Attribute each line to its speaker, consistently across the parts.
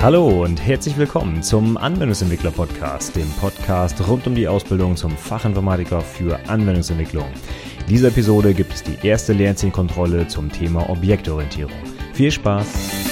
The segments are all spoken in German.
Speaker 1: Hallo und herzlich willkommen zum Anwendungsentwickler Podcast, dem Podcast rund um die Ausbildung zum Fachinformatiker für Anwendungsentwicklung. In dieser Episode gibt es die erste Lernzielkontrolle zum Thema Objektorientierung. Viel Spaß!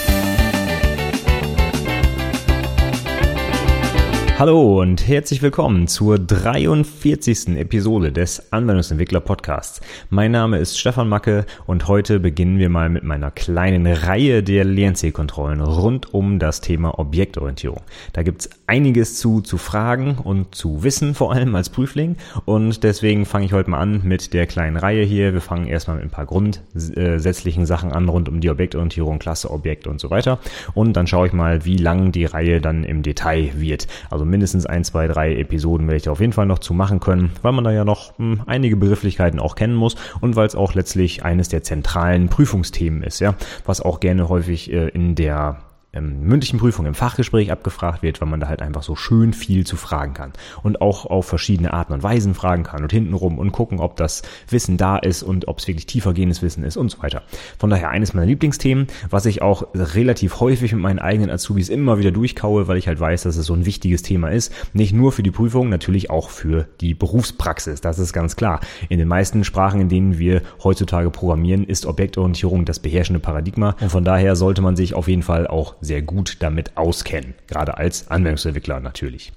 Speaker 1: Hallo und herzlich willkommen zur 43. Episode des Anwendungsentwickler Podcasts. Mein Name ist Stefan Macke und heute beginnen wir mal mit meiner kleinen Reihe der Lernzielkontrollen rund um das Thema Objektorientierung. Da gibt's einiges zu, zu fragen und zu wissen, vor allem als Prüfling. Und deswegen fange ich heute mal an mit der kleinen Reihe hier. Wir fangen erstmal mit ein paar grundsätzlichen Sachen an rund um die Objektorientierung, Klasse, Objekt und so weiter. Und dann schaue ich mal, wie lang die Reihe dann im Detail wird. Also mindestens ein, zwei, drei Episoden werde ich da auf jeden Fall noch zu machen können, weil man da ja noch hm, einige Begrifflichkeiten auch kennen muss und weil es auch letztlich eines der zentralen Prüfungsthemen ist, ja, was auch gerne häufig äh, in der ähm, mündlichen Prüfung im Fachgespräch abgefragt wird, weil man da halt einfach so schön viel zu fragen kann und auch auf verschiedene Arten und Weisen fragen kann und hintenrum und gucken, ob das Wissen da ist und ob es wirklich tiefergehendes Wissen ist und so weiter. Von daher eines meiner Lieblingsthemen, was ich auch relativ häufig mit meinen eigenen Azubis immer wieder durchkaue, weil ich halt weiß, dass es so ein wichtiges Thema ist. Nicht nur für die Prüfung, natürlich auch für die Berufspraxis. Das ist ganz klar. In den meisten Sprachen, in denen wir heutzutage programmieren, ist Objektorientierung das beherrschende Paradigma und von daher sollte man sich auf jeden Fall auch sehr gut damit auskennen, gerade als Anwendungsentwickler natürlich.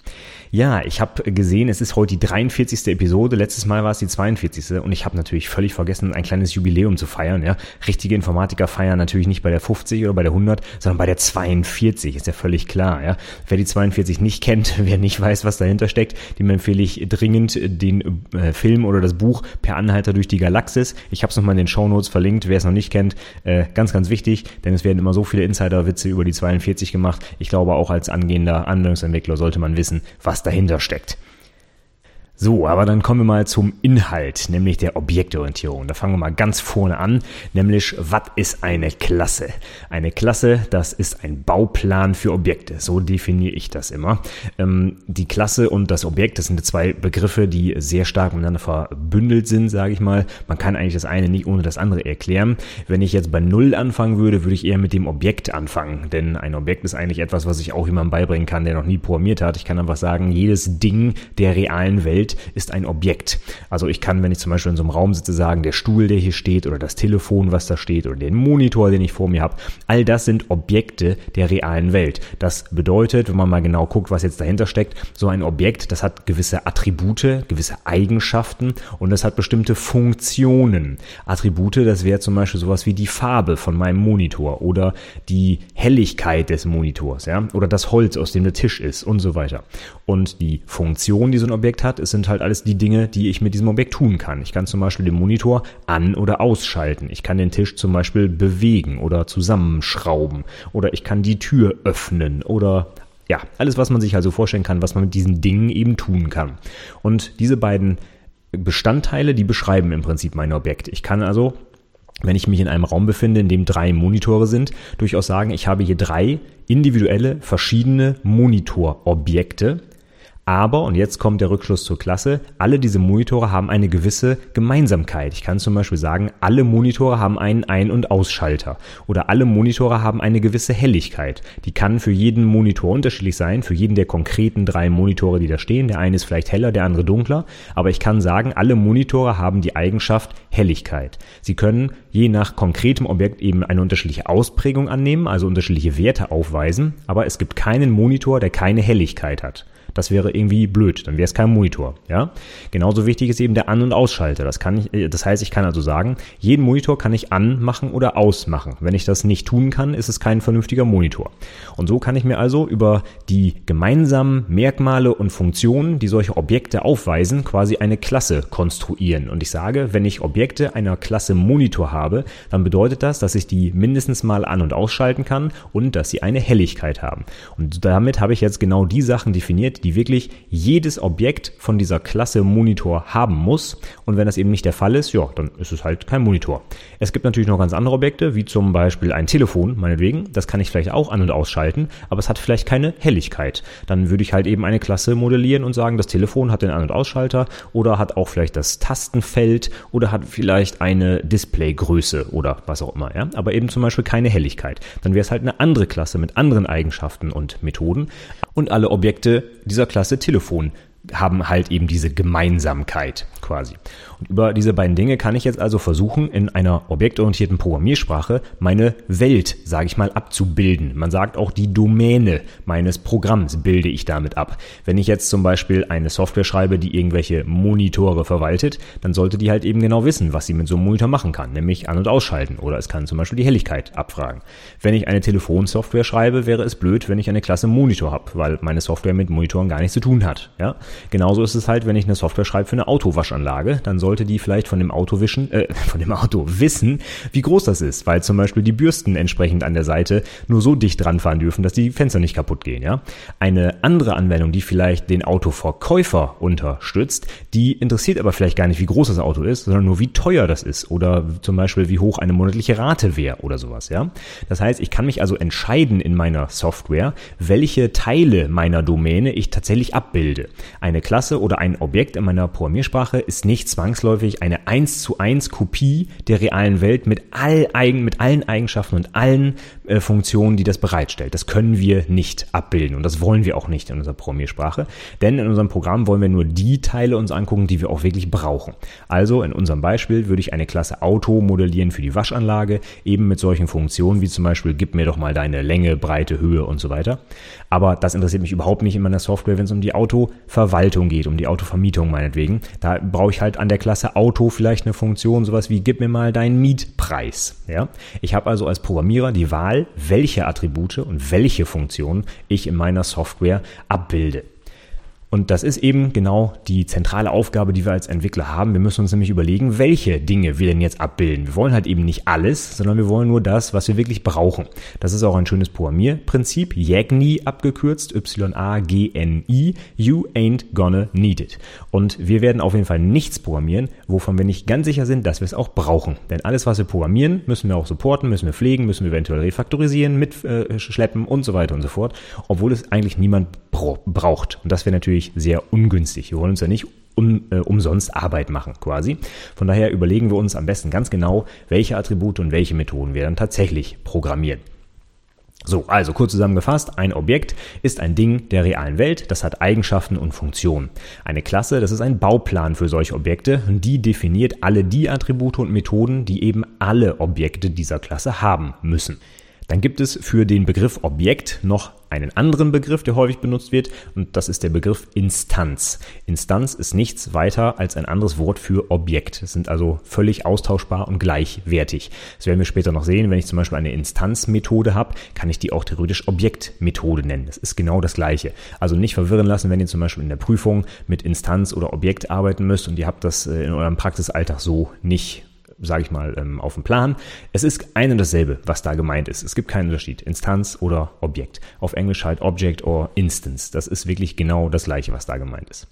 Speaker 1: Ja, ich habe gesehen, es ist heute die 43. Episode, letztes Mal war es die 42. und ich habe natürlich völlig vergessen, ein kleines Jubiläum zu feiern. Ja, Richtige Informatiker feiern natürlich nicht bei der 50 oder bei der 100, sondern bei der 42, ist ja völlig klar. Ja, Wer die 42 nicht kennt, wer nicht weiß, was dahinter steckt, dem empfehle ich dringend den äh, Film oder das Buch Per Anhalter durch die Galaxis. Ich habe es nochmal in den Show Notes verlinkt, wer es noch nicht kennt, äh, ganz, ganz wichtig, denn es werden immer so viele Insider-Witze über die 42 gemacht. Ich glaube, auch als angehender Anwendungsentwickler sollte man wissen, was dahinter steckt. So, aber dann kommen wir mal zum Inhalt, nämlich der Objektorientierung. Da fangen wir mal ganz vorne an, nämlich was ist eine Klasse? Eine Klasse, das ist ein Bauplan für Objekte. So definiere ich das immer. Ähm, die Klasse und das Objekt, das sind zwei Begriffe, die sehr stark miteinander verbündelt sind, sage ich mal. Man kann eigentlich das eine nicht ohne das andere erklären. Wenn ich jetzt bei Null anfangen würde, würde ich eher mit dem Objekt anfangen, denn ein Objekt ist eigentlich etwas, was ich auch jemandem beibringen kann, der noch nie programmiert hat. Ich kann einfach sagen, jedes Ding der realen Welt Bild ist ein Objekt. Also ich kann, wenn ich zum Beispiel in so einem Raum sitze, sagen, der Stuhl, der hier steht oder das Telefon, was da steht oder den Monitor, den ich vor mir habe, all das sind Objekte der realen Welt. Das bedeutet, wenn man mal genau guckt, was jetzt dahinter steckt, so ein Objekt, das hat gewisse Attribute, gewisse Eigenschaften und das hat bestimmte Funktionen. Attribute, das wäre zum Beispiel sowas wie die Farbe von meinem Monitor oder die Helligkeit des Monitors, ja, oder das Holz, aus dem der Tisch ist und so weiter. Und die Funktion, die so ein Objekt hat, ist sind halt alles die Dinge, die ich mit diesem Objekt tun kann. Ich kann zum Beispiel den Monitor an- oder ausschalten. Ich kann den Tisch zum Beispiel bewegen oder zusammenschrauben. Oder ich kann die Tür öffnen oder ja, alles, was man sich also vorstellen kann, was man mit diesen Dingen eben tun kann. Und diese beiden Bestandteile, die beschreiben im Prinzip mein Objekt. Ich kann also wenn ich mich in einem Raum befinde, in dem drei Monitore sind, durchaus sagen, ich habe hier drei individuelle, verschiedene Monitorobjekte, aber, und jetzt kommt der Rückschluss zur Klasse, alle diese Monitore haben eine gewisse Gemeinsamkeit. Ich kann zum Beispiel sagen, alle Monitore haben einen Ein- und Ausschalter. Oder alle Monitore haben eine gewisse Helligkeit. Die kann für jeden Monitor unterschiedlich sein, für jeden der konkreten drei Monitore, die da stehen. Der eine ist vielleicht heller, der andere dunkler. Aber ich kann sagen, alle Monitore haben die Eigenschaft Helligkeit. Sie können je nach konkretem Objekt eben eine unterschiedliche Ausprägung annehmen, also unterschiedliche Werte aufweisen. Aber es gibt keinen Monitor, der keine Helligkeit hat. Das wäre irgendwie blöd, dann wäre es kein Monitor. Ja? Genauso wichtig ist eben der An- und Ausschalter. Das, kann ich, äh, das heißt, ich kann also sagen, jeden Monitor kann ich anmachen oder ausmachen. Wenn ich das nicht tun kann, ist es kein vernünftiger Monitor. Und so kann ich mir also über die gemeinsamen Merkmale und Funktionen, die solche Objekte aufweisen, quasi eine Klasse konstruieren. Und ich sage, wenn ich Objekte einer Klasse Monitor habe, dann bedeutet das, dass ich die mindestens mal an- und ausschalten kann und dass sie eine Helligkeit haben. Und damit habe ich jetzt genau die Sachen definiert, die wirklich jedes Objekt von dieser Klasse Monitor haben muss. Und wenn das eben nicht der Fall ist, ja, dann ist es halt kein Monitor. Es gibt natürlich noch ganz andere Objekte, wie zum Beispiel ein Telefon, meinetwegen. Das kann ich vielleicht auch an- und ausschalten, aber es hat vielleicht keine Helligkeit. Dann würde ich halt eben eine Klasse modellieren und sagen, das Telefon hat den An- und Ausschalter oder hat auch vielleicht das Tastenfeld oder hat vielleicht eine Displaygröße oder was auch immer, ja. Aber eben zum Beispiel keine Helligkeit. Dann wäre es halt eine andere Klasse mit anderen Eigenschaften und Methoden. Und alle Objekte dieser Klasse Telefon haben halt eben diese Gemeinsamkeit quasi. Und über diese beiden Dinge kann ich jetzt also versuchen, in einer objektorientierten Programmiersprache meine Welt, sage ich mal, abzubilden. Man sagt auch die Domäne meines Programms bilde ich damit ab. Wenn ich jetzt zum Beispiel eine Software schreibe, die irgendwelche Monitore verwaltet, dann sollte die halt eben genau wissen, was sie mit so einem Monitor machen kann, nämlich an- und ausschalten oder es kann zum Beispiel die Helligkeit abfragen. Wenn ich eine Telefonsoftware schreibe, wäre es blöd, wenn ich eine Klasse Monitor habe, weil meine Software mit Monitoren gar nichts zu tun hat. Ja? Genauso ist es halt, wenn ich eine Software schreibe für eine Autowaschanlage, dann sollte die vielleicht von dem Auto wischen, äh, von dem Auto wissen, wie groß das ist, weil zum Beispiel die Bürsten entsprechend an der Seite nur so dicht dran fahren dürfen, dass die Fenster nicht kaputt gehen. Ja? Eine andere Anwendung, die vielleicht den Autoverkäufer unterstützt, die interessiert aber vielleicht gar nicht, wie groß das Auto ist, sondern nur wie teuer das ist oder zum Beispiel wie hoch eine monatliche Rate wäre oder sowas. Ja? Das heißt, ich kann mich also entscheiden in meiner Software, welche Teile meiner Domäne ich tatsächlich abbilde. Eine Klasse oder ein Objekt in meiner Programmiersprache ist nicht zwangsläufig eine 1 zu 1 Kopie der realen Welt mit, all eigen, mit allen Eigenschaften und allen äh, Funktionen, die das bereitstellt. Das können wir nicht abbilden und das wollen wir auch nicht in unserer Programmiersprache, denn in unserem Programm wollen wir nur die Teile uns angucken, die wir auch wirklich brauchen. Also in unserem Beispiel würde ich eine Klasse Auto modellieren für die Waschanlage, eben mit solchen Funktionen wie zum Beispiel gib mir doch mal deine Länge, Breite, Höhe und so weiter. Aber das interessiert mich überhaupt nicht in meiner Software, wenn es um die Autoverwaltung geht, um die Autovermietung meinetwegen. Da brauche ich halt an der Klasse Auto vielleicht eine Funktion, sowas wie gib mir mal deinen Mietpreis. Ja? Ich habe also als Programmierer die Wahl, welche Attribute und welche Funktionen ich in meiner Software abbilde. Und das ist eben genau die zentrale Aufgabe, die wir als Entwickler haben. Wir müssen uns nämlich überlegen, welche Dinge wir denn jetzt abbilden. Wir wollen halt eben nicht alles, sondern wir wollen nur das, was wir wirklich brauchen. Das ist auch ein schönes Programmierprinzip, YAGNI abgekürzt, Y-A-G-N-I, You ain't gonna need it. Und wir werden auf jeden Fall nichts programmieren, wovon wir nicht ganz sicher sind, dass wir es auch brauchen. Denn alles, was wir programmieren, müssen wir auch supporten, müssen wir pflegen, müssen wir eventuell refaktorisieren, mitschleppen äh, und so weiter und so fort, obwohl es eigentlich niemand braucht. Und das wäre natürlich sehr ungünstig. Wir wollen uns ja nicht um, äh, umsonst Arbeit machen quasi. Von daher überlegen wir uns am besten ganz genau, welche Attribute und welche Methoden wir dann tatsächlich programmieren. So, also kurz zusammengefasst, ein Objekt ist ein Ding der realen Welt, das hat Eigenschaften und Funktionen. Eine Klasse, das ist ein Bauplan für solche Objekte die definiert alle die Attribute und Methoden, die eben alle Objekte dieser Klasse haben müssen. Dann gibt es für den Begriff Objekt noch einen anderen Begriff, der häufig benutzt wird, und das ist der Begriff Instanz. Instanz ist nichts weiter als ein anderes Wort für Objekt. Es sind also völlig austauschbar und gleichwertig. Das werden wir später noch sehen. Wenn ich zum Beispiel eine Instanzmethode habe, kann ich die auch theoretisch Objektmethode nennen. Das ist genau das Gleiche. Also nicht verwirren lassen, wenn ihr zum Beispiel in der Prüfung mit Instanz oder Objekt arbeiten müsst und ihr habt das äh, in eurem Praxisalltag so nicht sage ich mal, ähm, auf dem Plan. Es ist ein und dasselbe, was da gemeint ist. Es gibt keinen Unterschied. Instanz oder Objekt. Auf Englisch halt Object or Instance. Das ist wirklich genau das gleiche, was da gemeint ist.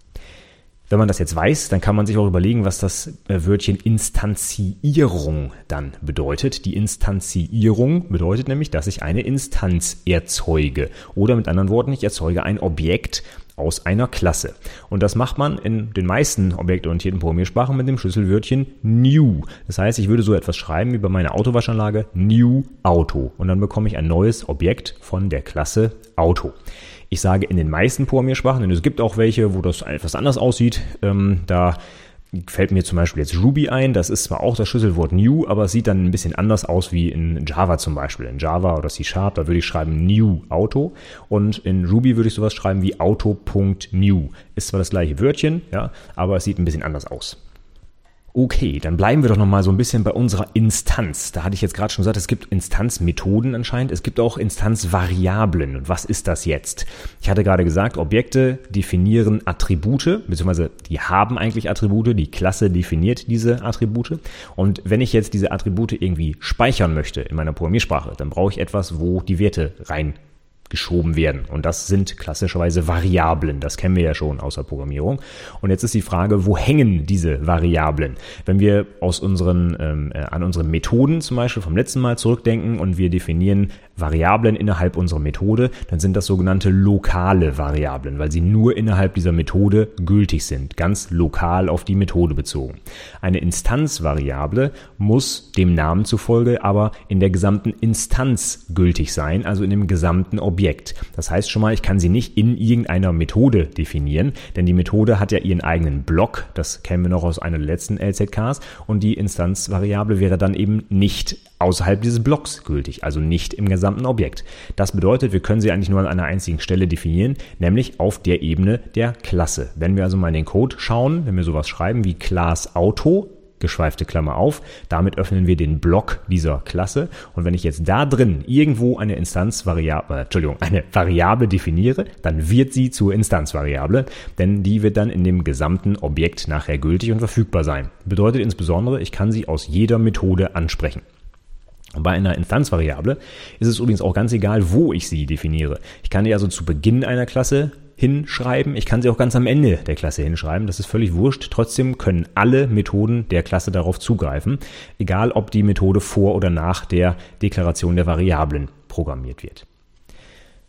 Speaker 1: Wenn man das jetzt weiß, dann kann man sich auch überlegen, was das äh, Wörtchen Instanzierung dann bedeutet. Die Instanzierung bedeutet nämlich, dass ich eine Instanz erzeuge. Oder mit anderen Worten, ich erzeuge ein Objekt aus einer Klasse. Und das macht man in den meisten objektorientierten Programmiersprachen mit dem Schlüsselwörtchen new. Das heißt, ich würde so etwas schreiben wie bei meiner Autowaschanlage new Auto. Und dann bekomme ich ein neues Objekt von der Klasse Auto. Ich sage in den meisten Programmiersprachen, denn es gibt auch welche, wo das etwas anders aussieht. Ähm, da fällt mir zum Beispiel jetzt Ruby ein. Das ist zwar auch das Schlüsselwort new, aber es sieht dann ein bisschen anders aus wie in Java zum Beispiel. In Java oder C Sharp, da würde ich schreiben new Auto. Und in Ruby würde ich sowas schreiben wie auto.new. Ist zwar das gleiche Wörtchen, ja, aber es sieht ein bisschen anders aus. Okay, dann bleiben wir doch nochmal so ein bisschen bei unserer Instanz. Da hatte ich jetzt gerade schon gesagt, es gibt Instanzmethoden anscheinend. Es gibt auch Instanzvariablen. Und was ist das jetzt? Ich hatte gerade gesagt, Objekte definieren Attribute, beziehungsweise die haben eigentlich Attribute. Die Klasse definiert diese Attribute. Und wenn ich jetzt diese Attribute irgendwie speichern möchte in meiner Programmiersprache, dann brauche ich etwas, wo die Werte rein geschoben werden. Und das sind klassischerweise Variablen. Das kennen wir ja schon aus der Programmierung. Und jetzt ist die Frage, wo hängen diese Variablen? Wenn wir aus unseren, ähm, äh, an unsere Methoden zum Beispiel vom letzten Mal zurückdenken und wir definieren Variablen innerhalb unserer Methode, dann sind das sogenannte lokale Variablen, weil sie nur innerhalb dieser Methode gültig sind, ganz lokal auf die Methode bezogen. Eine Instanzvariable muss dem Namen zufolge aber in der gesamten Instanz gültig sein, also in dem gesamten Objekt. Das heißt schon mal, ich kann sie nicht in irgendeiner Methode definieren, denn die Methode hat ja ihren eigenen Block, das kennen wir noch aus einer der letzten LZKs, und die Instanzvariable wäre dann eben nicht außerhalb dieses Blocks gültig, also nicht im gesamten Objekt. Das bedeutet, wir können sie eigentlich nur an einer einzigen Stelle definieren, nämlich auf der Ebene der Klasse. Wenn wir also mal in den Code schauen, wenn wir sowas schreiben wie Class Auto, geschweifte Klammer auf. Damit öffnen wir den Block dieser Klasse. Und wenn ich jetzt da drin irgendwo eine Instanzvariable, äh, Entschuldigung, eine Variable definiere, dann wird sie zur Instanzvariable, denn die wird dann in dem gesamten Objekt nachher gültig und verfügbar sein. Bedeutet insbesondere, ich kann sie aus jeder Methode ansprechen. Bei einer Instanzvariable ist es übrigens auch ganz egal, wo ich sie definiere. Ich kann die also zu Beginn einer Klasse hinschreiben. Ich kann sie auch ganz am Ende der Klasse hinschreiben. Das ist völlig wurscht. Trotzdem können alle Methoden der Klasse darauf zugreifen, egal ob die Methode vor oder nach der Deklaration der Variablen programmiert wird.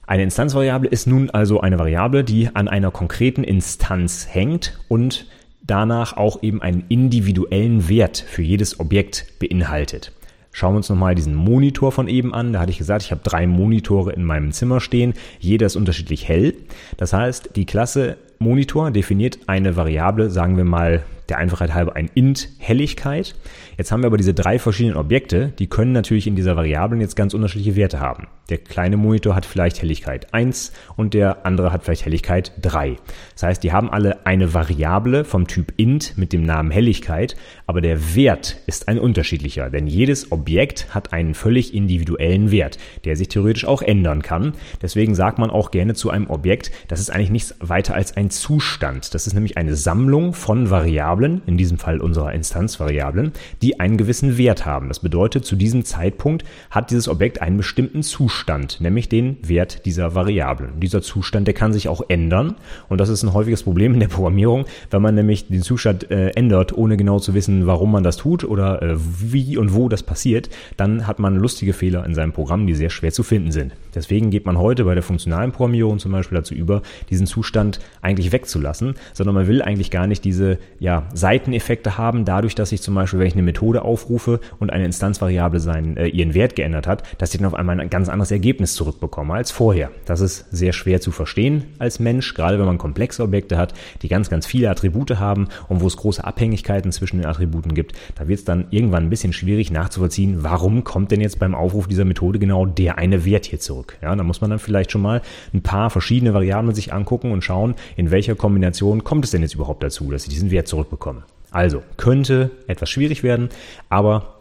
Speaker 1: Eine Instanzvariable ist nun also eine Variable, die an einer konkreten Instanz hängt und danach auch eben einen individuellen Wert für jedes Objekt beinhaltet. Schauen wir uns nochmal diesen Monitor von eben an. Da hatte ich gesagt, ich habe drei Monitore in meinem Zimmer stehen. Jeder ist unterschiedlich hell. Das heißt, die Klasse Monitor definiert eine Variable, sagen wir mal der Einfachheit halber ein int Helligkeit. Jetzt haben wir aber diese drei verschiedenen Objekte, die können natürlich in dieser Variablen jetzt ganz unterschiedliche Werte haben. Der kleine Monitor hat vielleicht Helligkeit 1 und der andere hat vielleicht Helligkeit 3. Das heißt, die haben alle eine Variable vom Typ int mit dem Namen Helligkeit, aber der Wert ist ein unterschiedlicher, denn jedes Objekt hat einen völlig individuellen Wert, der sich theoretisch auch ändern kann. Deswegen sagt man auch gerne zu einem Objekt, das ist eigentlich nichts weiter als ein Zustand. Das ist nämlich eine Sammlung von Variablen, in diesem Fall unserer Instanzvariablen, die einen gewissen Wert haben. Das bedeutet, zu diesem Zeitpunkt hat dieses Objekt einen bestimmten Zustand, nämlich den Wert dieser Variablen. Dieser Zustand, der kann sich auch ändern und das ist ein häufiges Problem in der Programmierung, wenn man nämlich den Zustand äh, ändert, ohne genau zu wissen, warum man das tut oder äh, wie und wo das passiert, dann hat man lustige Fehler in seinem Programm, die sehr schwer zu finden sind. Deswegen geht man heute bei der funktionalen Programmierung zum Beispiel dazu über, diesen Zustand eigentlich wegzulassen, sondern man will eigentlich gar nicht diese ja, Seiteneffekte haben, dadurch, dass ich zum Beispiel, wenn ich eine Methode aufrufe und eine Instanzvariable seinen, äh, ihren Wert geändert hat, dass ich dann auf einmal ein ganz anderes Ergebnis zurückbekomme als vorher. Das ist sehr schwer zu verstehen als Mensch, gerade wenn man komplexe Objekte hat, die ganz, ganz viele Attribute haben und wo es große Abhängigkeiten zwischen den Attributen gibt. Da wird es dann irgendwann ein bisschen schwierig nachzuvollziehen, warum kommt denn jetzt beim Aufruf dieser Methode genau der eine Wert hier zurück. Ja, da muss man dann vielleicht schon mal ein paar verschiedene Variablen sich angucken und schauen, in welcher Kombination kommt es denn jetzt überhaupt dazu, dass ich diesen Wert zurückbekomme. Also könnte etwas schwierig werden, aber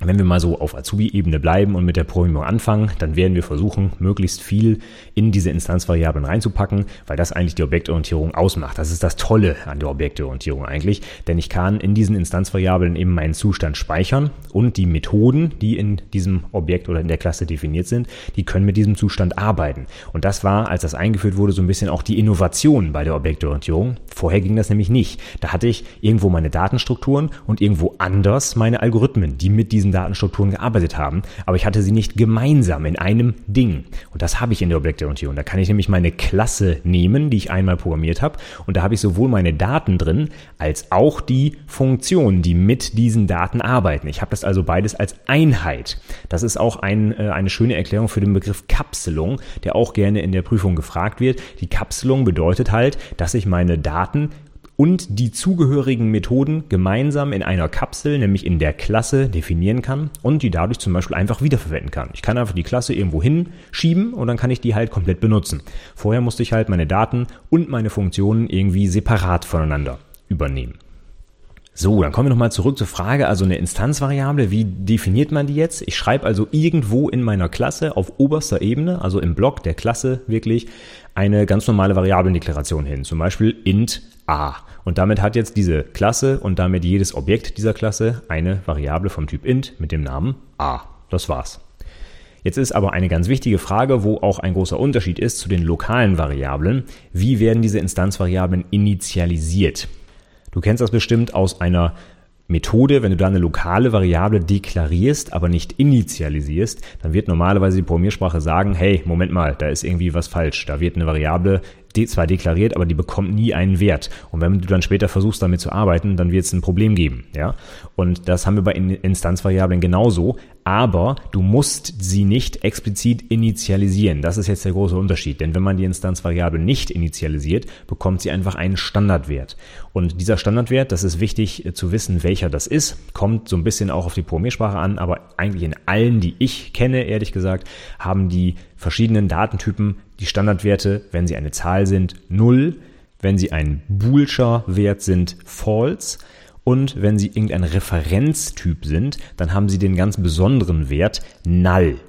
Speaker 1: wenn wir mal so auf Azubi-Ebene bleiben und mit der Programmierung anfangen, dann werden wir versuchen, möglichst viel in diese Instanzvariablen reinzupacken, weil das eigentlich die Objektorientierung ausmacht. Das ist das Tolle an der Objektorientierung eigentlich, denn ich kann in diesen Instanzvariablen eben meinen Zustand speichern und die Methoden, die in diesem Objekt oder in der Klasse definiert sind, die können mit diesem Zustand arbeiten. Und das war, als das eingeführt wurde, so ein bisschen auch die Innovation bei der Objektorientierung. Vorher ging das nämlich nicht. Da hatte ich irgendwo meine Datenstrukturen und irgendwo anders meine Algorithmen, die mit diesen diesen Datenstrukturen gearbeitet haben, aber ich hatte sie nicht gemeinsam in einem Ding. Und das habe ich in der Objektorientierung. Da kann ich nämlich meine Klasse nehmen, die ich einmal programmiert habe, und da habe ich sowohl meine Daten drin, als auch die Funktionen, die mit diesen Daten arbeiten. Ich habe das also beides als Einheit. Das ist auch ein, äh, eine schöne Erklärung für den Begriff Kapselung, der auch gerne in der Prüfung gefragt wird. Die Kapselung bedeutet halt, dass ich meine Daten und die zugehörigen Methoden gemeinsam in einer Kapsel, nämlich in der Klasse, definieren kann und die dadurch zum Beispiel einfach wiederverwenden kann. Ich kann einfach die Klasse irgendwo hinschieben und dann kann ich die halt komplett benutzen. Vorher musste ich halt meine Daten und meine Funktionen irgendwie separat voneinander übernehmen. So, dann kommen wir nochmal zurück zur Frage, also eine Instanzvariable, wie definiert man die jetzt? Ich schreibe also irgendwo in meiner Klasse auf oberster Ebene, also im Block der Klasse wirklich, eine ganz normale Variablendeklaration hin, zum Beispiel int a. Und damit hat jetzt diese Klasse und damit jedes Objekt dieser Klasse eine Variable vom Typ int mit dem Namen a. Das war's. Jetzt ist aber eine ganz wichtige Frage, wo auch ein großer Unterschied ist zu den lokalen Variablen. Wie werden diese Instanzvariablen initialisiert? Du kennst das bestimmt aus einer Methode, wenn du da eine lokale Variable deklarierst, aber nicht initialisierst, dann wird normalerweise die Programmiersprache sagen, hey, Moment mal, da ist irgendwie was falsch. Da wird eine Variable zwar deklariert, aber die bekommt nie einen Wert. Und wenn du dann später versuchst, damit zu arbeiten, dann wird es ein Problem geben. Ja? Und das haben wir bei Instanzvariablen genauso aber du musst sie nicht explizit initialisieren. Das ist jetzt der große Unterschied, denn wenn man die Instanzvariable nicht initialisiert, bekommt sie einfach einen Standardwert. Und dieser Standardwert, das ist wichtig äh, zu wissen, welcher das ist, kommt so ein bisschen auch auf die Programmiersprache an, aber eigentlich in allen, die ich kenne, ehrlich gesagt, haben die verschiedenen Datentypen die Standardwerte, wenn sie eine Zahl sind, 0, wenn sie ein boolscher Wert sind, false und wenn Sie irgendein Referenztyp sind, dann haben Sie den ganz besonderen Wert null.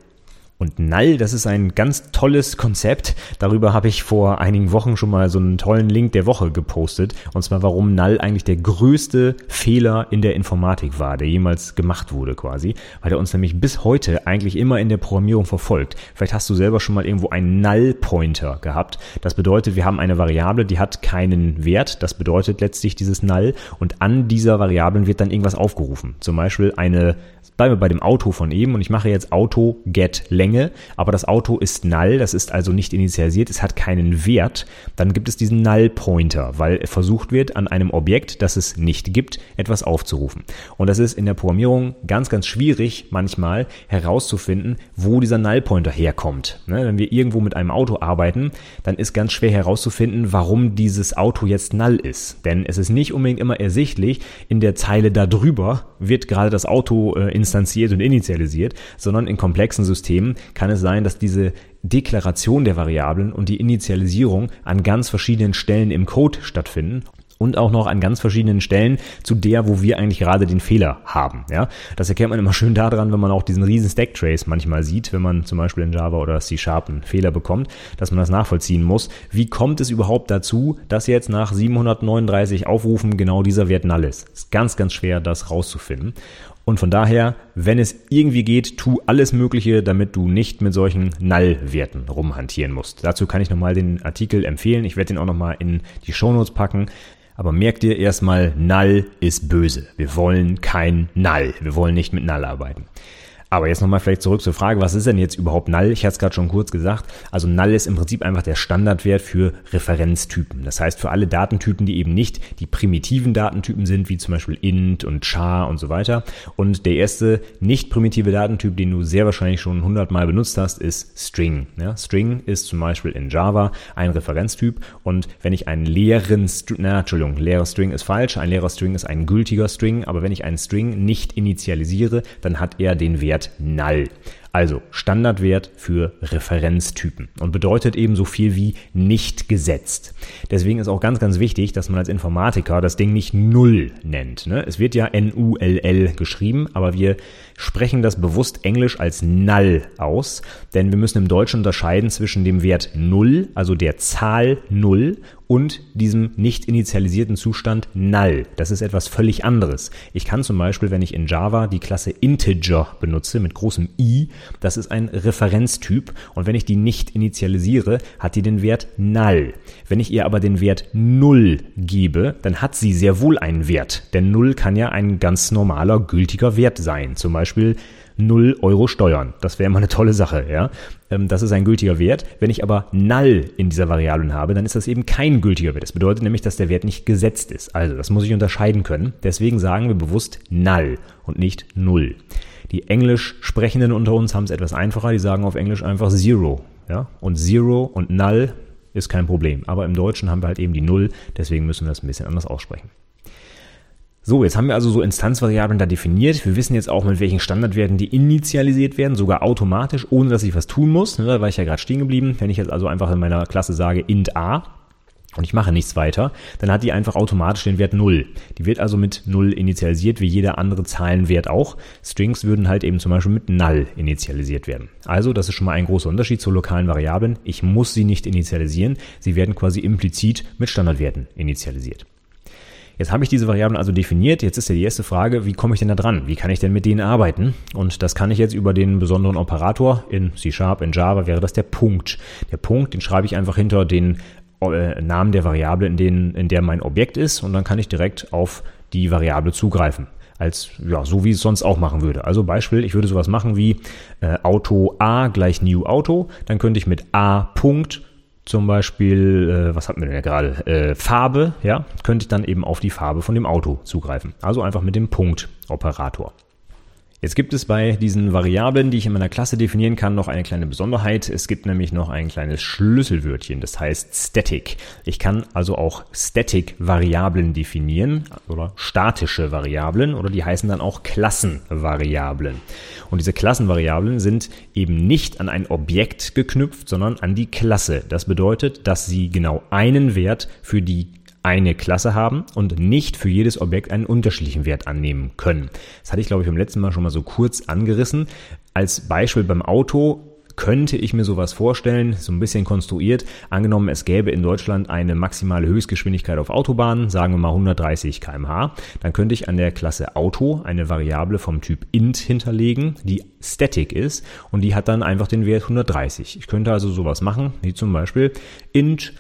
Speaker 1: Und Null, das ist ein ganz tolles Konzept. Darüber habe ich vor einigen Wochen schon mal so einen tollen Link der Woche gepostet. Und zwar, warum Null eigentlich der größte Fehler in der Informatik war, der jemals gemacht wurde quasi. Weil er uns nämlich bis heute eigentlich immer in der Programmierung verfolgt. Vielleicht hast du selber schon mal irgendwo einen Null-Pointer gehabt. Das bedeutet, wir haben eine Variable, die hat keinen Wert. Das bedeutet letztlich dieses Null. Und an dieser Variablen wird dann irgendwas aufgerufen. Zum Beispiel eine, bleiben wir bei dem Auto von eben. Und ich mache jetzt Auto get length Länge, aber das Auto ist null, das ist also nicht initialisiert, es hat keinen Wert, dann gibt es diesen Null Pointer, weil versucht wird, an einem Objekt, das es nicht gibt, etwas aufzurufen. Und das ist in der Programmierung ganz, ganz schwierig manchmal herauszufinden, wo dieser Null Pointer herkommt. Ne, wenn wir irgendwo mit einem Auto arbeiten, dann ist ganz schwer herauszufinden, warum dieses Auto jetzt null ist. Denn es ist nicht unbedingt immer ersichtlich, in der Zeile darüber wird gerade das Auto äh, instanziert und initialisiert, sondern in komplexen Systemen kann es sein, dass diese Deklaration der Variablen und die Initialisierung an ganz verschiedenen Stellen im Code stattfinden und auch noch an ganz verschiedenen Stellen zu der, wo wir eigentlich gerade den Fehler haben. Ja, das erkennt man immer schön daran, wenn man auch diesen riesen Stack Trace manchmal sieht, wenn man zum Beispiel in Java oder C Sharp einen Fehler bekommt, dass man das nachvollziehen muss. Wie kommt es überhaupt dazu, dass jetzt nach 739 Aufrufen genau dieser Wert null ist? Ist ganz, ganz schwer, das rauszufinden. Und von daher, wenn es irgendwie geht, tu alles Mögliche, damit du nicht mit solchen Null-Werten rumhantieren musst. Dazu kann ich nochmal den Artikel empfehlen. Ich werde den auch nochmal in die Shownotes packen. Aber merk dir erstmal, Null ist böse. Wir wollen kein Null. Wir wollen nicht mit Null arbeiten. Aber jetzt nochmal vielleicht zurück zur Frage, was ist denn jetzt überhaupt Null? Ich hatte es gerade schon kurz gesagt. Also Null ist im Prinzip einfach der Standardwert für Referenztypen. Das heißt für alle Datentypen, die eben nicht die primitiven Datentypen sind, wie zum Beispiel int und char und so weiter. Und der erste nicht primitive Datentyp, den du sehr wahrscheinlich schon hundertmal benutzt hast, ist String. Ja, String ist zum Beispiel in Java ein Referenztyp und wenn ich einen leeren, na, Entschuldigung, leerer String ist falsch, ein leerer String ist ein gültiger String, aber wenn ich einen String nicht initialisiere, dann hat er den Wert Wert null. Also Standardwert für Referenztypen und bedeutet eben so viel wie nicht gesetzt. Deswegen ist auch ganz, ganz wichtig, dass man als Informatiker das Ding nicht Null nennt. Ne? Es wird ja N-U-L-L geschrieben, aber wir sprechen das bewusst Englisch als Null aus, denn wir müssen im Deutschen unterscheiden zwischen dem Wert Null, also der Zahl Null, und diesem nicht initialisierten Zustand null. Das ist etwas völlig anderes. Ich kann zum Beispiel, wenn ich in Java die Klasse Integer benutze mit großem i, das ist ein Referenztyp und wenn ich die nicht initialisiere, hat die den Wert null. Wenn ich ihr aber den Wert null gebe, dann hat sie sehr wohl einen Wert, denn null kann ja ein ganz normaler gültiger Wert sein. Zum Beispiel 0 Euro Steuern. Das wäre immer eine tolle Sache, ja. Ähm, das ist ein gültiger Wert. Wenn ich aber null in dieser Variablen habe, dann ist das eben kein gültiger Wert. Das bedeutet nämlich, dass der Wert nicht gesetzt ist. Also, das muss ich unterscheiden können. Deswegen sagen wir bewusst null und nicht null. Die Englisch Sprechenden unter uns haben es etwas einfacher. Die sagen auf Englisch einfach Zero, ja. Und Zero und null ist kein Problem. Aber im Deutschen haben wir halt eben die Null. Deswegen müssen wir das ein bisschen anders aussprechen. So, jetzt haben wir also so Instanzvariablen da definiert. Wir wissen jetzt auch, mit welchen Standardwerten die initialisiert werden, sogar automatisch, ohne dass ich was tun muss. Ne, da war ich ja gerade stehen geblieben. Wenn ich jetzt also einfach in meiner Klasse sage int a, und ich mache nichts weiter, dann hat die einfach automatisch den Wert 0. Die wird also mit 0 initialisiert, wie jeder andere Zahlenwert auch. Strings würden halt eben zum Beispiel mit null initialisiert werden. Also, das ist schon mal ein großer Unterschied zu lokalen Variablen. Ich muss sie nicht initialisieren. Sie werden quasi implizit mit Standardwerten initialisiert. Jetzt habe ich diese Variablen also definiert. Jetzt ist ja die erste Frage, wie komme ich denn da dran? Wie kann ich denn mit denen arbeiten? Und das kann ich jetzt über den besonderen Operator in C-Sharp, in Java wäre das der Punkt. Der Punkt, den schreibe ich einfach hinter den äh, Namen der Variable, in, denen, in der mein Objekt ist und dann kann ich direkt auf die Variable zugreifen als ja, so wie es sonst auch machen würde. Also Beispiel, ich würde sowas machen wie äh, Auto A gleich New Auto, dann könnte ich mit A Punkt zum Beispiel, äh, was hatten wir denn ja gerade, äh, Farbe, ja, könnte ich dann eben auf die Farbe von dem Auto zugreifen. Also einfach mit dem Punkt-Operator. Jetzt gibt es bei diesen Variablen, die ich in meiner Klasse definieren kann, noch eine kleine Besonderheit. Es gibt nämlich noch ein kleines Schlüsselwörtchen, das heißt Static. Ich kann also auch Static-Variablen definieren oder statische Variablen oder die heißen dann auch Klassenvariablen. Und diese Klassenvariablen sind eben nicht an ein Objekt geknüpft, sondern an die Klasse. Das bedeutet, dass sie genau einen Wert für die eine Klasse haben und nicht für jedes Objekt einen unterschiedlichen Wert annehmen können. Das hatte ich, glaube ich, beim letzten Mal schon mal so kurz angerissen. Als Beispiel beim Auto könnte ich mir sowas vorstellen, so ein bisschen konstruiert. Angenommen, es gäbe in Deutschland eine maximale Höchstgeschwindigkeit auf Autobahnen, sagen wir mal 130 kmh, dann könnte ich an der Klasse Auto eine Variable vom Typ int hinterlegen, die static ist und die hat dann einfach den Wert 130. Ich könnte also sowas machen, wie zum Beispiel int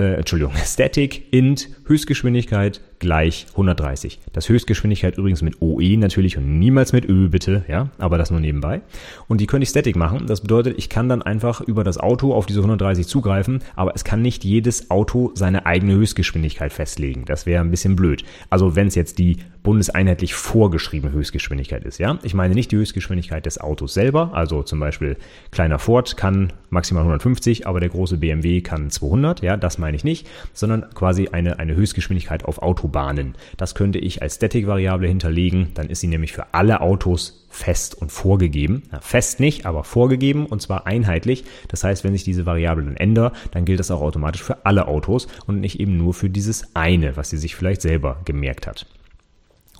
Speaker 1: äh, Entschuldigung, Static int Höchstgeschwindigkeit gleich 130. Das Höchstgeschwindigkeit übrigens mit OE natürlich und niemals mit Ö bitte, ja, aber das nur nebenbei. Und die könnte ich static machen. Das bedeutet, ich kann dann einfach über das Auto auf diese 130 zugreifen, aber es kann nicht jedes Auto seine eigene Höchstgeschwindigkeit festlegen. Das wäre ein bisschen blöd. Also wenn es jetzt die bundeseinheitlich vorgeschriebene Höchstgeschwindigkeit ist, ja. Ich meine nicht die Höchstgeschwindigkeit des Autos selber, also zum Beispiel kleiner Ford kann maximal 150, aber der große BMW kann 200, ja, das meine ich nicht, sondern quasi eine, eine Höchstgeschwindigkeit auf Autobahnen. Das könnte ich als Static-Variable hinterlegen, dann ist sie nämlich für alle Autos fest und vorgegeben. Na, fest nicht, aber vorgegeben und zwar einheitlich. Das heißt, wenn sich diese Variable dann ändert, dann gilt das auch automatisch für alle Autos und nicht eben nur für dieses eine, was sie sich vielleicht selber gemerkt hat.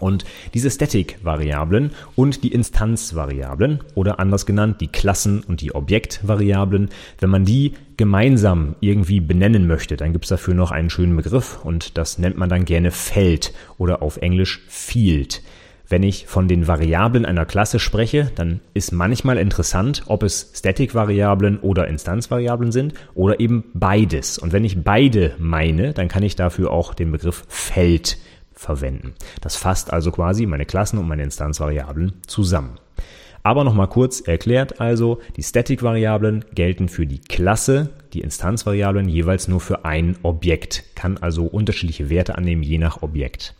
Speaker 1: Und diese Static-Variablen und die Instanz-Variablen oder anders genannt die Klassen- und die Objekt-Variablen, wenn man die gemeinsam irgendwie benennen möchte, dann gibt es dafür noch einen schönen Begriff und das nennt man dann gerne Feld oder auf Englisch Field. Wenn ich von den Variablen einer Klasse spreche, dann ist manchmal interessant, ob es Static-Variablen oder Instanz-Variablen sind oder eben beides. Und wenn ich beide meine, dann kann ich dafür auch den Begriff Feld verwenden. Das fasst also quasi meine Klassen und meine Instanzvariablen zusammen. Aber nochmal kurz erklärt also, die Static-Variablen gelten für die Klasse, die Instanzvariablen jeweils nur für ein Objekt, kann also unterschiedliche Werte annehmen je nach Objekt.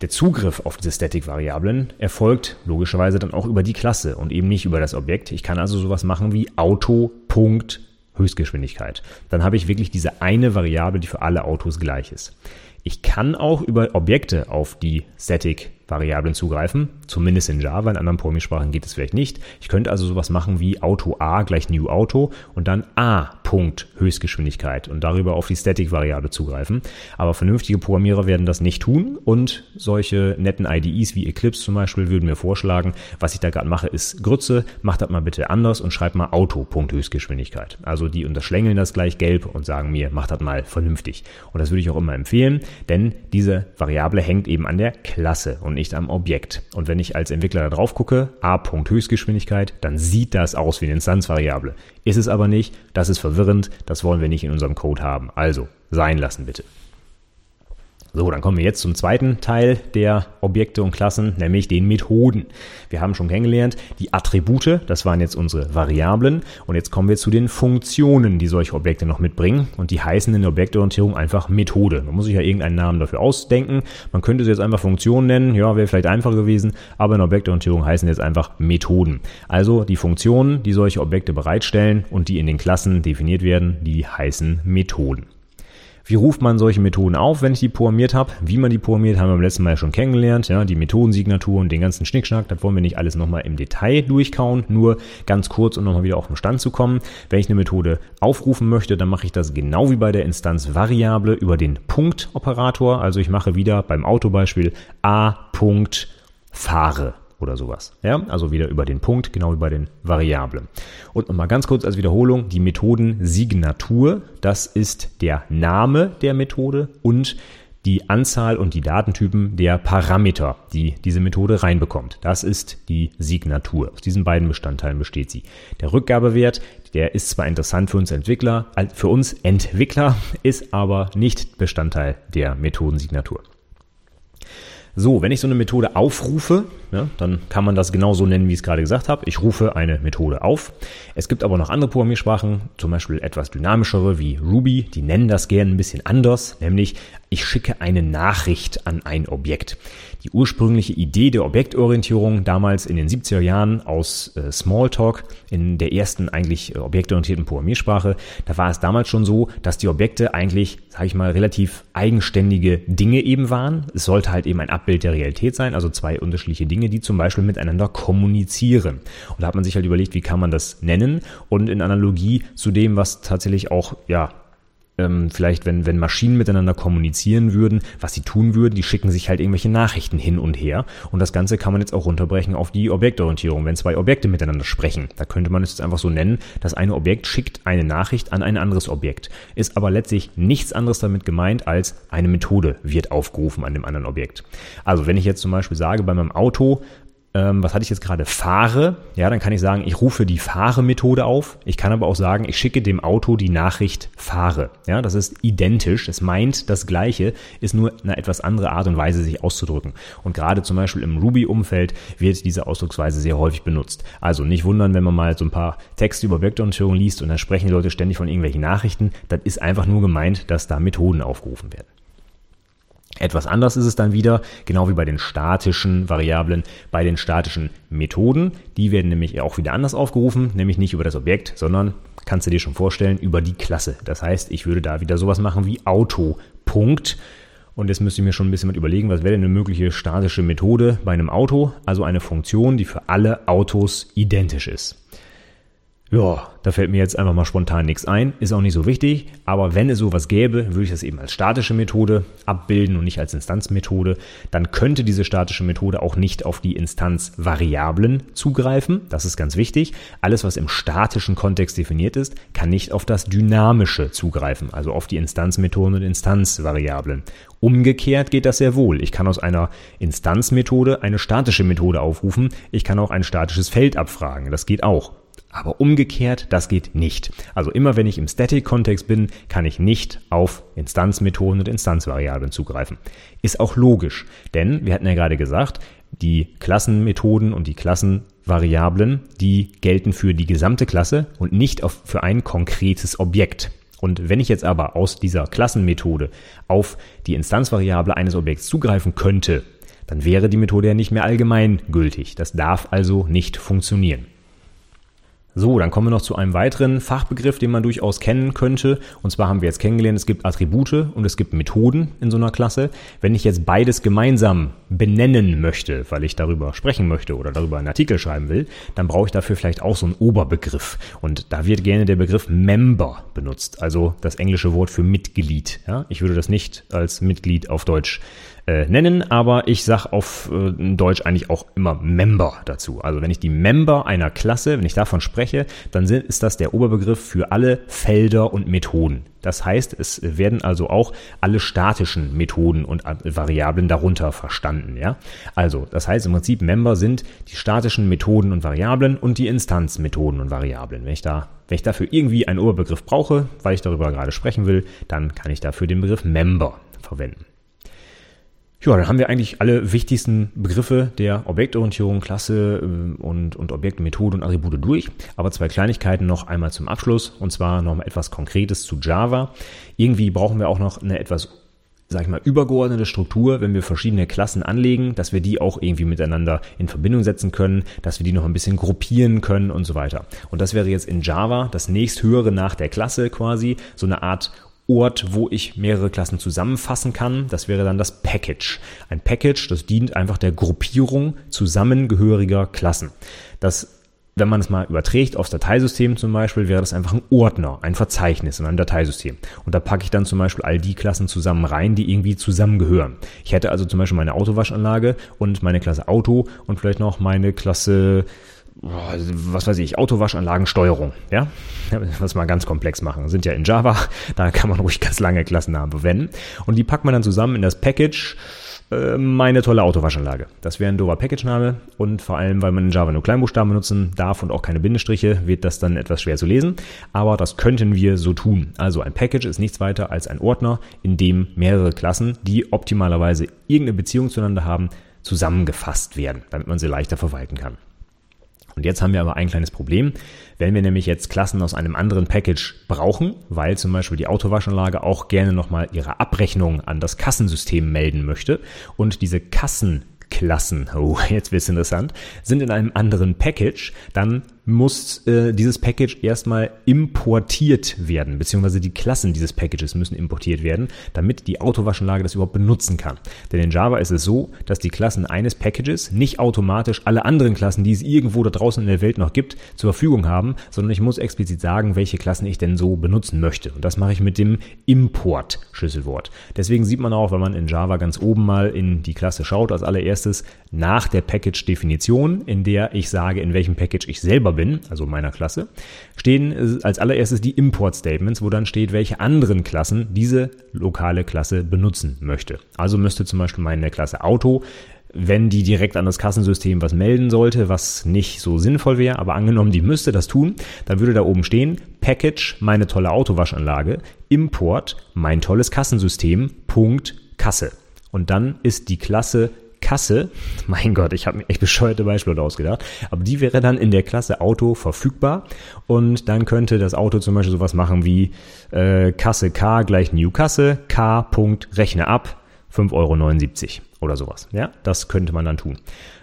Speaker 1: Der Zugriff auf diese Static-Variablen erfolgt logischerweise dann auch über die Klasse und eben nicht über das Objekt. Ich kann also sowas machen wie Auto, Punkt, Höchstgeschwindigkeit. Dann habe ich wirklich diese eine Variable, die für alle Autos gleich ist. Ich kann auch über Objekte auf die Static Variablen zugreifen, zumindest in Java, in anderen Programmiersprachen geht es vielleicht nicht. Ich könnte also sowas machen wie Auto A gleich New Auto und dann A Punkt Höchstgeschwindigkeit und darüber auf die Static-Variable zugreifen. Aber vernünftige Programmierer werden das nicht tun und solche netten IDEs wie Eclipse zum Beispiel würden mir vorschlagen, was ich da gerade mache, ist Grütze, mach das mal bitte anders und schreib mal Auto Punkt Höchstgeschwindigkeit. Also die unterschlängeln das gleich gelb und sagen mir, mach das mal vernünftig. Und das würde ich auch immer empfehlen, denn diese Variable hängt eben an der Klasse und nicht am Objekt. Und wenn ich als Entwickler da drauf gucke, a. Höchstgeschwindigkeit, dann sieht das aus wie eine Instanzvariable. Ist es aber nicht, das ist verwirrend, das wollen wir nicht in unserem Code haben. Also sein lassen bitte. So, dann kommen wir jetzt zum zweiten Teil der Objekte und Klassen, nämlich den Methoden. Wir haben schon kennengelernt, die Attribute, das waren jetzt unsere Variablen. Und jetzt kommen wir zu den Funktionen, die solche Objekte noch mitbringen. Und die heißen in der Objektorientierung einfach Methode. Man muss sich ja irgendeinen Namen dafür ausdenken. Man könnte sie jetzt einfach Funktion nennen. Ja, wäre vielleicht einfacher gewesen. Aber in der Objektorientierung heißen jetzt einfach Methoden. Also die Funktionen, die solche Objekte bereitstellen und die in den Klassen definiert werden, die heißen Methoden. Wie ruft man solche Methoden auf, wenn ich die programmiert habe? Wie man die programmiert, haben wir beim letzten Mal schon kennengelernt. Ja, die Methodensignatur und den ganzen Schnickschnack, das wollen wir nicht alles nochmal im Detail durchkauen, nur ganz kurz, um nochmal wieder auf den Stand zu kommen. Wenn ich eine Methode aufrufen möchte, dann mache ich das genau wie bei der Instanz Variable über den Punktoperator. Also ich mache wieder beim Autobeispiel a. Fahre oder sowas. Ja, also wieder über den Punkt, genau wie bei den Variablen. Und nochmal ganz kurz als Wiederholung, die Methodensignatur, das ist der Name der Methode und die Anzahl und die Datentypen der Parameter, die diese Methode reinbekommt. Das ist die Signatur. Aus diesen beiden Bestandteilen besteht sie. Der Rückgabewert, der ist zwar interessant für uns Entwickler, für uns Entwickler, ist aber nicht Bestandteil der Methodensignatur. So, wenn ich so eine Methode aufrufe, ja, dann kann man das genauso nennen, wie ich es gerade gesagt habe. Ich rufe eine Methode auf. Es gibt aber noch andere Programmiersprachen, zum Beispiel etwas dynamischere wie Ruby, die nennen das gerne ein bisschen anders, nämlich ich schicke eine Nachricht an ein Objekt. Die ursprüngliche Idee der Objektorientierung damals in den 70er Jahren aus äh, Smalltalk, in der ersten eigentlich äh, objektorientierten Programmiersprache, da war es damals schon so, dass die Objekte eigentlich, sage ich mal, relativ eigenständige Dinge eben waren. Es sollte halt eben ein Abbild der Realität sein, also zwei unterschiedliche Dinge, die zum Beispiel miteinander kommunizieren. Und da hat man sich halt überlegt, wie kann man das nennen und in Analogie zu dem, was tatsächlich auch, ja, ähm, vielleicht, wenn, wenn Maschinen miteinander kommunizieren würden, was sie tun würden, die schicken sich halt irgendwelche Nachrichten hin und her. Und das Ganze kann man jetzt auch runterbrechen auf die Objektorientierung. Wenn zwei Objekte miteinander sprechen, da könnte man es jetzt einfach so nennen, das eine Objekt schickt eine Nachricht an ein anderes Objekt. Ist aber letztlich nichts anderes damit gemeint, als eine Methode wird aufgerufen an dem anderen Objekt. Also wenn ich jetzt zum Beispiel sage, bei meinem Auto, ähm, was hatte ich jetzt gerade, fahre, ja, dann kann ich sagen, ich rufe die Fahre-Methode auf. Ich kann aber auch sagen, ich schicke dem Auto die Nachricht fahre. Ja, das ist identisch. Es meint das Gleiche, ist nur eine etwas andere Art und Weise, sich auszudrücken. Und gerade zum Beispiel im Ruby-Umfeld wird diese Ausdrucksweise sehr häufig benutzt. Also nicht wundern, wenn man mal so ein paar Texte über Vektororientierung liest und dann sprechen die Leute ständig von irgendwelchen Nachrichten. Das ist einfach nur gemeint, dass da Methoden aufgerufen werden. Etwas anders ist es dann wieder, genau wie bei den statischen Variablen, bei den statischen Methoden. Die werden nämlich auch wieder anders aufgerufen, nämlich nicht über das Objekt, sondern, kannst du dir schon vorstellen, über die Klasse. Das heißt, ich würde da wieder sowas machen wie Auto. Punkt. Und jetzt müsste ich mir schon ein bisschen mit überlegen, was wäre denn eine mögliche statische Methode bei einem Auto? Also eine Funktion, die für alle Autos identisch ist. Ja, da fällt mir jetzt einfach mal spontan nichts ein, ist auch nicht so wichtig, aber wenn es sowas gäbe, würde ich das eben als statische Methode abbilden und nicht als Instanzmethode, dann könnte diese statische Methode auch nicht auf die Instanzvariablen zugreifen, das ist ganz wichtig. Alles, was im statischen Kontext definiert ist, kann nicht auf das dynamische zugreifen, also auf die Instanzmethoden und Instanzvariablen. Umgekehrt geht das sehr wohl. Ich kann aus einer Instanzmethode eine statische Methode aufrufen, ich kann auch ein statisches Feld abfragen, das geht auch. Aber umgekehrt, das geht nicht. Also immer wenn ich im Static-Kontext bin, kann ich nicht auf Instanzmethoden und Instanzvariablen zugreifen. Ist auch logisch, denn wir hatten ja gerade gesagt, die Klassenmethoden und die Klassenvariablen, die gelten für die gesamte Klasse und nicht auf, für ein konkretes Objekt. Und wenn ich jetzt aber aus dieser Klassenmethode auf die Instanzvariable eines Objekts zugreifen könnte, dann wäre die Methode ja nicht mehr allgemein gültig. Das darf also nicht funktionieren. So, dann kommen wir noch zu einem weiteren Fachbegriff, den man durchaus kennen könnte. Und zwar haben wir jetzt kennengelernt, es gibt Attribute und es gibt Methoden in so einer Klasse. Wenn ich jetzt beides gemeinsam benennen möchte, weil ich darüber sprechen möchte oder darüber einen Artikel schreiben will, dann brauche ich dafür vielleicht auch so einen Oberbegriff. Und da wird gerne der Begriff Member benutzt, also das englische Wort für Mitglied. Ja, ich würde das nicht als Mitglied auf Deutsch äh, nennen, aber ich sag auf äh, Deutsch eigentlich auch immer Member dazu. Also wenn ich die Member einer Klasse, wenn ich davon spreche, dann sind, ist das der Oberbegriff für alle Felder und Methoden. Das heißt, es werden also auch alle statischen Methoden und Variablen darunter verstanden, ja. Also, das heißt im Prinzip Member sind die statischen Methoden und Variablen und die Instanzmethoden und Variablen. Wenn ich da, wenn ich dafür irgendwie einen Oberbegriff brauche, weil ich darüber gerade sprechen will, dann kann ich dafür den Begriff Member verwenden. Ja, dann haben wir eigentlich alle wichtigsten Begriffe der Objektorientierung, Klasse äh, und, und Objekt, Methode und Attribute durch. Aber zwei Kleinigkeiten noch einmal zum Abschluss und zwar nochmal etwas Konkretes zu Java. Irgendwie brauchen wir auch noch eine etwas sag ich mal, übergeordnete Struktur, wenn wir verschiedene Klassen anlegen, dass wir die auch irgendwie miteinander in Verbindung setzen können, dass wir die noch ein bisschen gruppieren können und so weiter. Und das wäre jetzt in Java das nächsthöhere nach der Klasse quasi, so eine Art Ort, wo ich mehrere Klassen zusammenfassen kann. Das wäre dann das Package. Ein Package, das dient einfach der Gruppierung zusammengehöriger Klassen. Das wenn man es mal überträgt aufs Dateisystem zum Beispiel, wäre das einfach ein Ordner, ein Verzeichnis in einem Dateisystem. Und da packe ich dann zum Beispiel all die Klassen zusammen rein, die irgendwie zusammengehören. Ich hätte also zum Beispiel meine Autowaschanlage und meine Klasse Auto und vielleicht noch meine Klasse was weiß ich, Autowaschanlagensteuerung, ja, was mal ganz komplex machen, sind ja in Java, da kann man ruhig ganz lange Klassennamen verwenden und die packt man dann zusammen in das Package äh, meine tolle Autowaschanlage. Das wäre ein dober Package-Name und vor allem, weil man in Java nur Kleinbuchstaben benutzen darf und auch keine Bindestriche, wird das dann etwas schwer zu lesen, aber das könnten wir so tun. Also ein Package ist nichts weiter als ein Ordner, in dem mehrere Klassen, die optimalerweise irgendeine Beziehung zueinander haben, zusammengefasst werden, damit man sie leichter verwalten kann. Und jetzt haben wir aber ein kleines Problem. Wenn wir nämlich jetzt Klassen aus einem anderen Package brauchen, weil zum Beispiel die Autowaschanlage auch gerne nochmal ihre Abrechnung an das Kassensystem melden möchte und diese Kassenklassen, oh, jetzt wird's interessant, sind in einem anderen Package, dann muss äh, dieses Package erstmal importiert werden, beziehungsweise die Klassen dieses Packages müssen importiert werden, damit die Autowaschanlage das überhaupt benutzen kann. Denn in Java ist es so, dass die Klassen eines Packages nicht automatisch alle anderen Klassen, die es irgendwo da draußen in der Welt noch gibt, zur Verfügung haben, sondern ich muss explizit sagen, welche Klassen ich denn so benutzen möchte. Und das mache ich mit dem Import-Schlüsselwort. Deswegen sieht man auch, wenn man in Java ganz oben mal in die Klasse schaut, als allererstes nach der Package-Definition, in der ich sage, in welchem Package ich selber bin, bin, also meiner Klasse, stehen äh, als allererstes die Import-Statements, wo dann steht, welche anderen Klassen diese lokale Klasse benutzen möchte. Also müsste zum Beispiel meine Klasse Auto wenn die direkt an das Kassensystem was melden sollte, was nicht so sinnvoll wäre, aber angenommen, die müsste das tun, dann würde da oben stehen, Package, meine tolle Autowaschanlage, Import, mein tolles Kassensystem, Punkt, Kasse. Und dann ist die Klasse Kasse, mein Gott, ich habe mir echt bescheuerte Beispiele ausgedacht, aber die wäre dann in der Klasse Auto verfügbar und dann könnte das Auto zum Beispiel sowas machen wie äh, Kasse K gleich New Kasse, K. Punkt, rechne ab, 5,79 Euro oder sowas. Ja, das könnte man dann tun.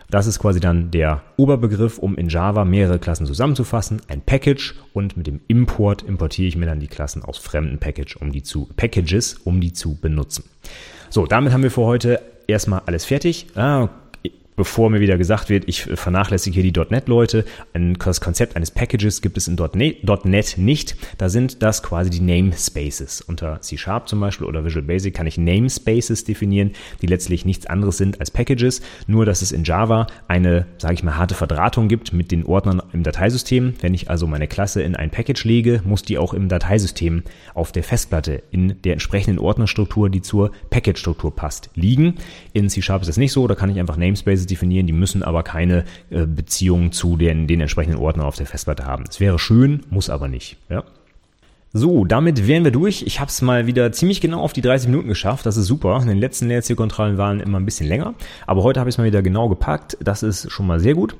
Speaker 1: Das ist quasi dann der Oberbegriff, um in Java mehrere Klassen zusammenzufassen, ein Package und mit dem Import importiere ich mir dann die Klassen aus fremden Package, um die zu, Packages, um die zu benutzen. So, damit haben wir für heute erstmal alles fertig. Ah, bevor mir wieder gesagt wird, ich vernachlässige hier die .NET-Leute. Das Konzept eines Packages gibt es in .NET nicht. Da sind das quasi die Namespaces. Unter C Sharp zum Beispiel oder Visual Basic kann ich Namespaces definieren, die letztlich nichts anderes sind als Packages. Nur, dass es in Java eine, sage ich mal, harte Verdrahtung gibt mit den Ordnern im Dateisystem. Wenn ich also meine Klasse in ein Package lege, muss die auch im Dateisystem auf der Festplatte in der entsprechenden Ordnerstruktur, die zur Package-Struktur passt, liegen. In C Sharp ist das nicht so. Da kann ich einfach Namespaces definieren, die müssen aber keine äh, Beziehung zu den, den entsprechenden Ordnern auf der Festplatte haben. Es wäre schön, muss aber nicht. Ja? So, damit wären wir durch. Ich habe es mal wieder ziemlich genau auf die 30 Minuten geschafft. Das ist super. In den letzten Leerzielkontrollen waren immer ein bisschen länger. Aber heute habe ich es mal wieder genau gepackt. Das ist schon mal sehr gut.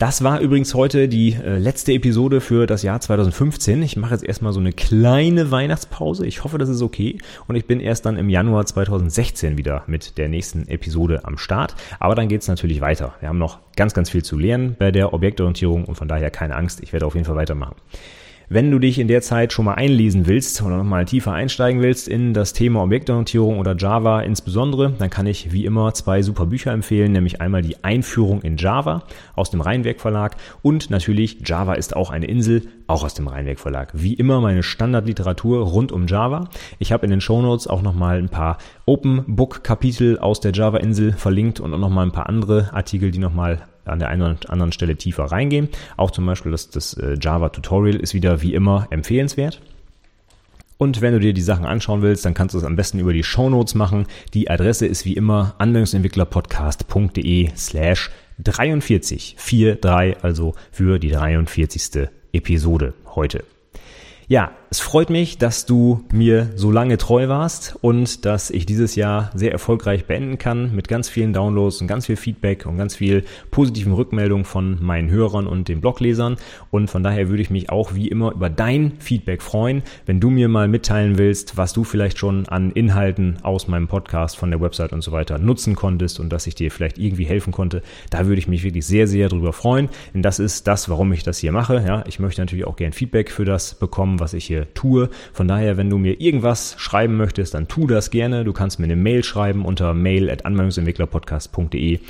Speaker 1: Das war übrigens heute die äh, letzte Episode für das Jahr 2015. Ich mache jetzt erstmal so eine kleine Weihnachtspause. Ich hoffe, das ist okay. Und ich bin erst dann im Januar 2016 wieder mit der nächsten Episode am Start. Aber dann geht es natürlich weiter. Wir haben noch ganz, ganz viel zu lernen bei der Objektorientierung und von daher keine Angst. Ich werde auf jeden Fall weitermachen. Wenn du dich in der Zeit schon mal einlesen willst oder nochmal tiefer einsteigen willst in das Thema Objektorientierung oder Java insbesondere, dann kann ich wie immer zwei super Bücher empfehlen, nämlich einmal die Einführung in Java aus dem Rheinwerk Verlag und natürlich Java ist auch eine Insel, auch aus dem Rheinwerk Verlag. Wie immer meine Standardliteratur rund um Java. Ich habe in den Shownotes auch nochmal ein paar Open Book Kapitel aus der Java Insel verlinkt und auch nochmal ein paar andere Artikel, die nochmal an der einen oder anderen Stelle tiefer reingehen. Auch zum Beispiel das, das äh, Java-Tutorial ist wieder wie immer empfehlenswert. Und wenn du dir die Sachen anschauen willst, dann kannst du es am besten über die Show Notes machen. Die Adresse ist wie immer anwendungsentwicklerpodcast.de slash 43, 43, also für die 43. Episode heute. Ja, es freut mich, dass du mir so lange treu warst und dass ich dieses Jahr sehr erfolgreich beenden kann mit ganz vielen Downloads und ganz viel Feedback und ganz viel positiven Rückmeldungen von meinen Hörern und den Bloglesern. Und von daher würde ich mich auch wie immer über dein Feedback freuen, wenn du mir mal mitteilen willst, was du vielleicht schon an Inhalten aus meinem Podcast, von der Website und so weiter nutzen konntest und dass ich dir vielleicht irgendwie helfen konnte. Da würde ich mich wirklich sehr, sehr drüber freuen. Denn das ist das, warum ich das hier mache. Ja, ich möchte natürlich auch gern Feedback für das bekommen, was ich hier tue. Von daher, wenn du mir irgendwas schreiben möchtest, dann tu das gerne. Du kannst mir eine Mail schreiben unter mail@anwendungsentwicklerpodcast.de.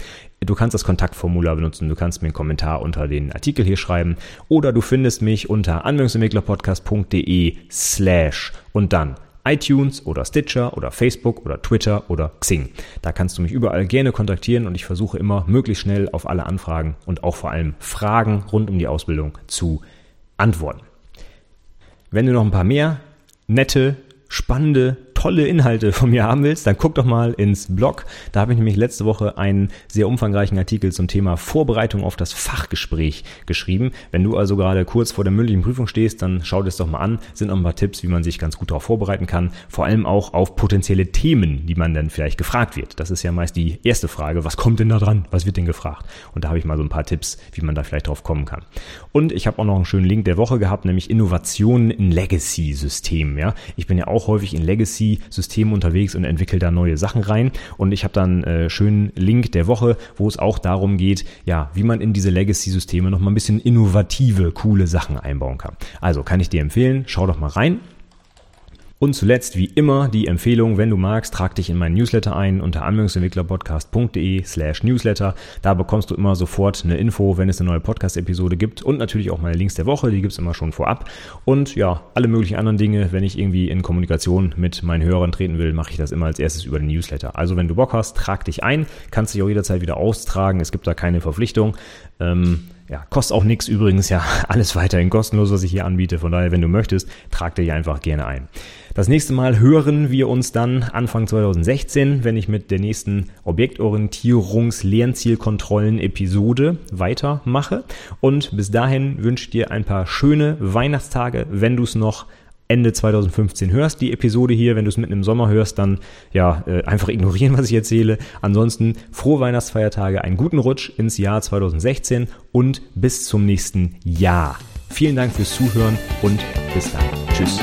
Speaker 1: Du kannst das Kontaktformular benutzen, du kannst mir einen Kommentar unter den Artikel hier schreiben oder du findest mich unter anwendungsentwicklerpodcast.de slash und dann iTunes oder Stitcher oder Facebook oder Twitter oder Xing. Da kannst du mich überall gerne kontaktieren und ich versuche immer möglichst schnell auf alle Anfragen und auch vor allem Fragen rund um die Ausbildung zu antworten. Wenn du noch ein paar mehr nette, spannende tolle Inhalte von mir haben willst, dann guck doch mal ins Blog. Da habe ich nämlich letzte Woche einen sehr umfangreichen Artikel zum Thema Vorbereitung auf das Fachgespräch geschrieben. Wenn du also gerade kurz vor der mündlichen Prüfung stehst, dann schau dir das doch mal an. Sind noch ein paar Tipps, wie man sich ganz gut darauf vorbereiten kann. Vor allem auch auf potenzielle Themen, die man dann vielleicht gefragt wird. Das ist ja meist die erste Frage. Was kommt denn da dran? Was wird denn gefragt? Und da habe ich mal so ein paar Tipps, wie man da vielleicht drauf kommen kann. Und ich habe auch noch einen schönen Link der Woche gehabt, nämlich Innovationen in Legacy-Systemen. Ja, ich bin ja auch häufig in Legacy Systemen unterwegs und entwickle da neue Sachen rein. Und ich habe dann äh, schönen Link der Woche, wo es auch darum geht, ja, wie man in diese Legacy-Systeme noch mal ein bisschen innovative, coole Sachen einbauen kann. Also kann ich dir empfehlen, schau doch mal rein. Und zuletzt, wie immer, die Empfehlung, wenn du magst, trag dich in meinen Newsletter ein unter anwendungsentwicklerpodcast.de slash Newsletter. Da bekommst du immer sofort eine Info, wenn es eine neue Podcast-Episode gibt und natürlich auch meine Links der Woche, die gibt's immer schon vorab. Und ja, alle möglichen anderen Dinge, wenn ich irgendwie in Kommunikation mit meinen Hörern treten will, mache ich das immer als erstes über den Newsletter. Also wenn du Bock hast, trag dich ein, kannst dich auch jederzeit wieder austragen, es gibt da keine Verpflichtung. Ähm, ja, kostet auch nichts übrigens, ja, alles weiterhin kostenlos, was ich hier anbiete. Von daher, wenn du möchtest, trag dich einfach gerne ein. Das nächste Mal hören wir uns dann Anfang 2016, wenn ich mit der nächsten Objektorientierungs-Lernzielkontrollen-Episode weitermache. Und bis dahin wünsche ich dir ein paar schöne Weihnachtstage, wenn du es noch Ende 2015 hörst, die Episode hier. Wenn du es mitten im Sommer hörst, dann ja, äh, einfach ignorieren, was ich erzähle. Ansonsten frohe Weihnachtsfeiertage, einen guten Rutsch ins Jahr 2016 und bis zum nächsten Jahr. Vielen Dank fürs Zuhören und bis dann. Tschüss.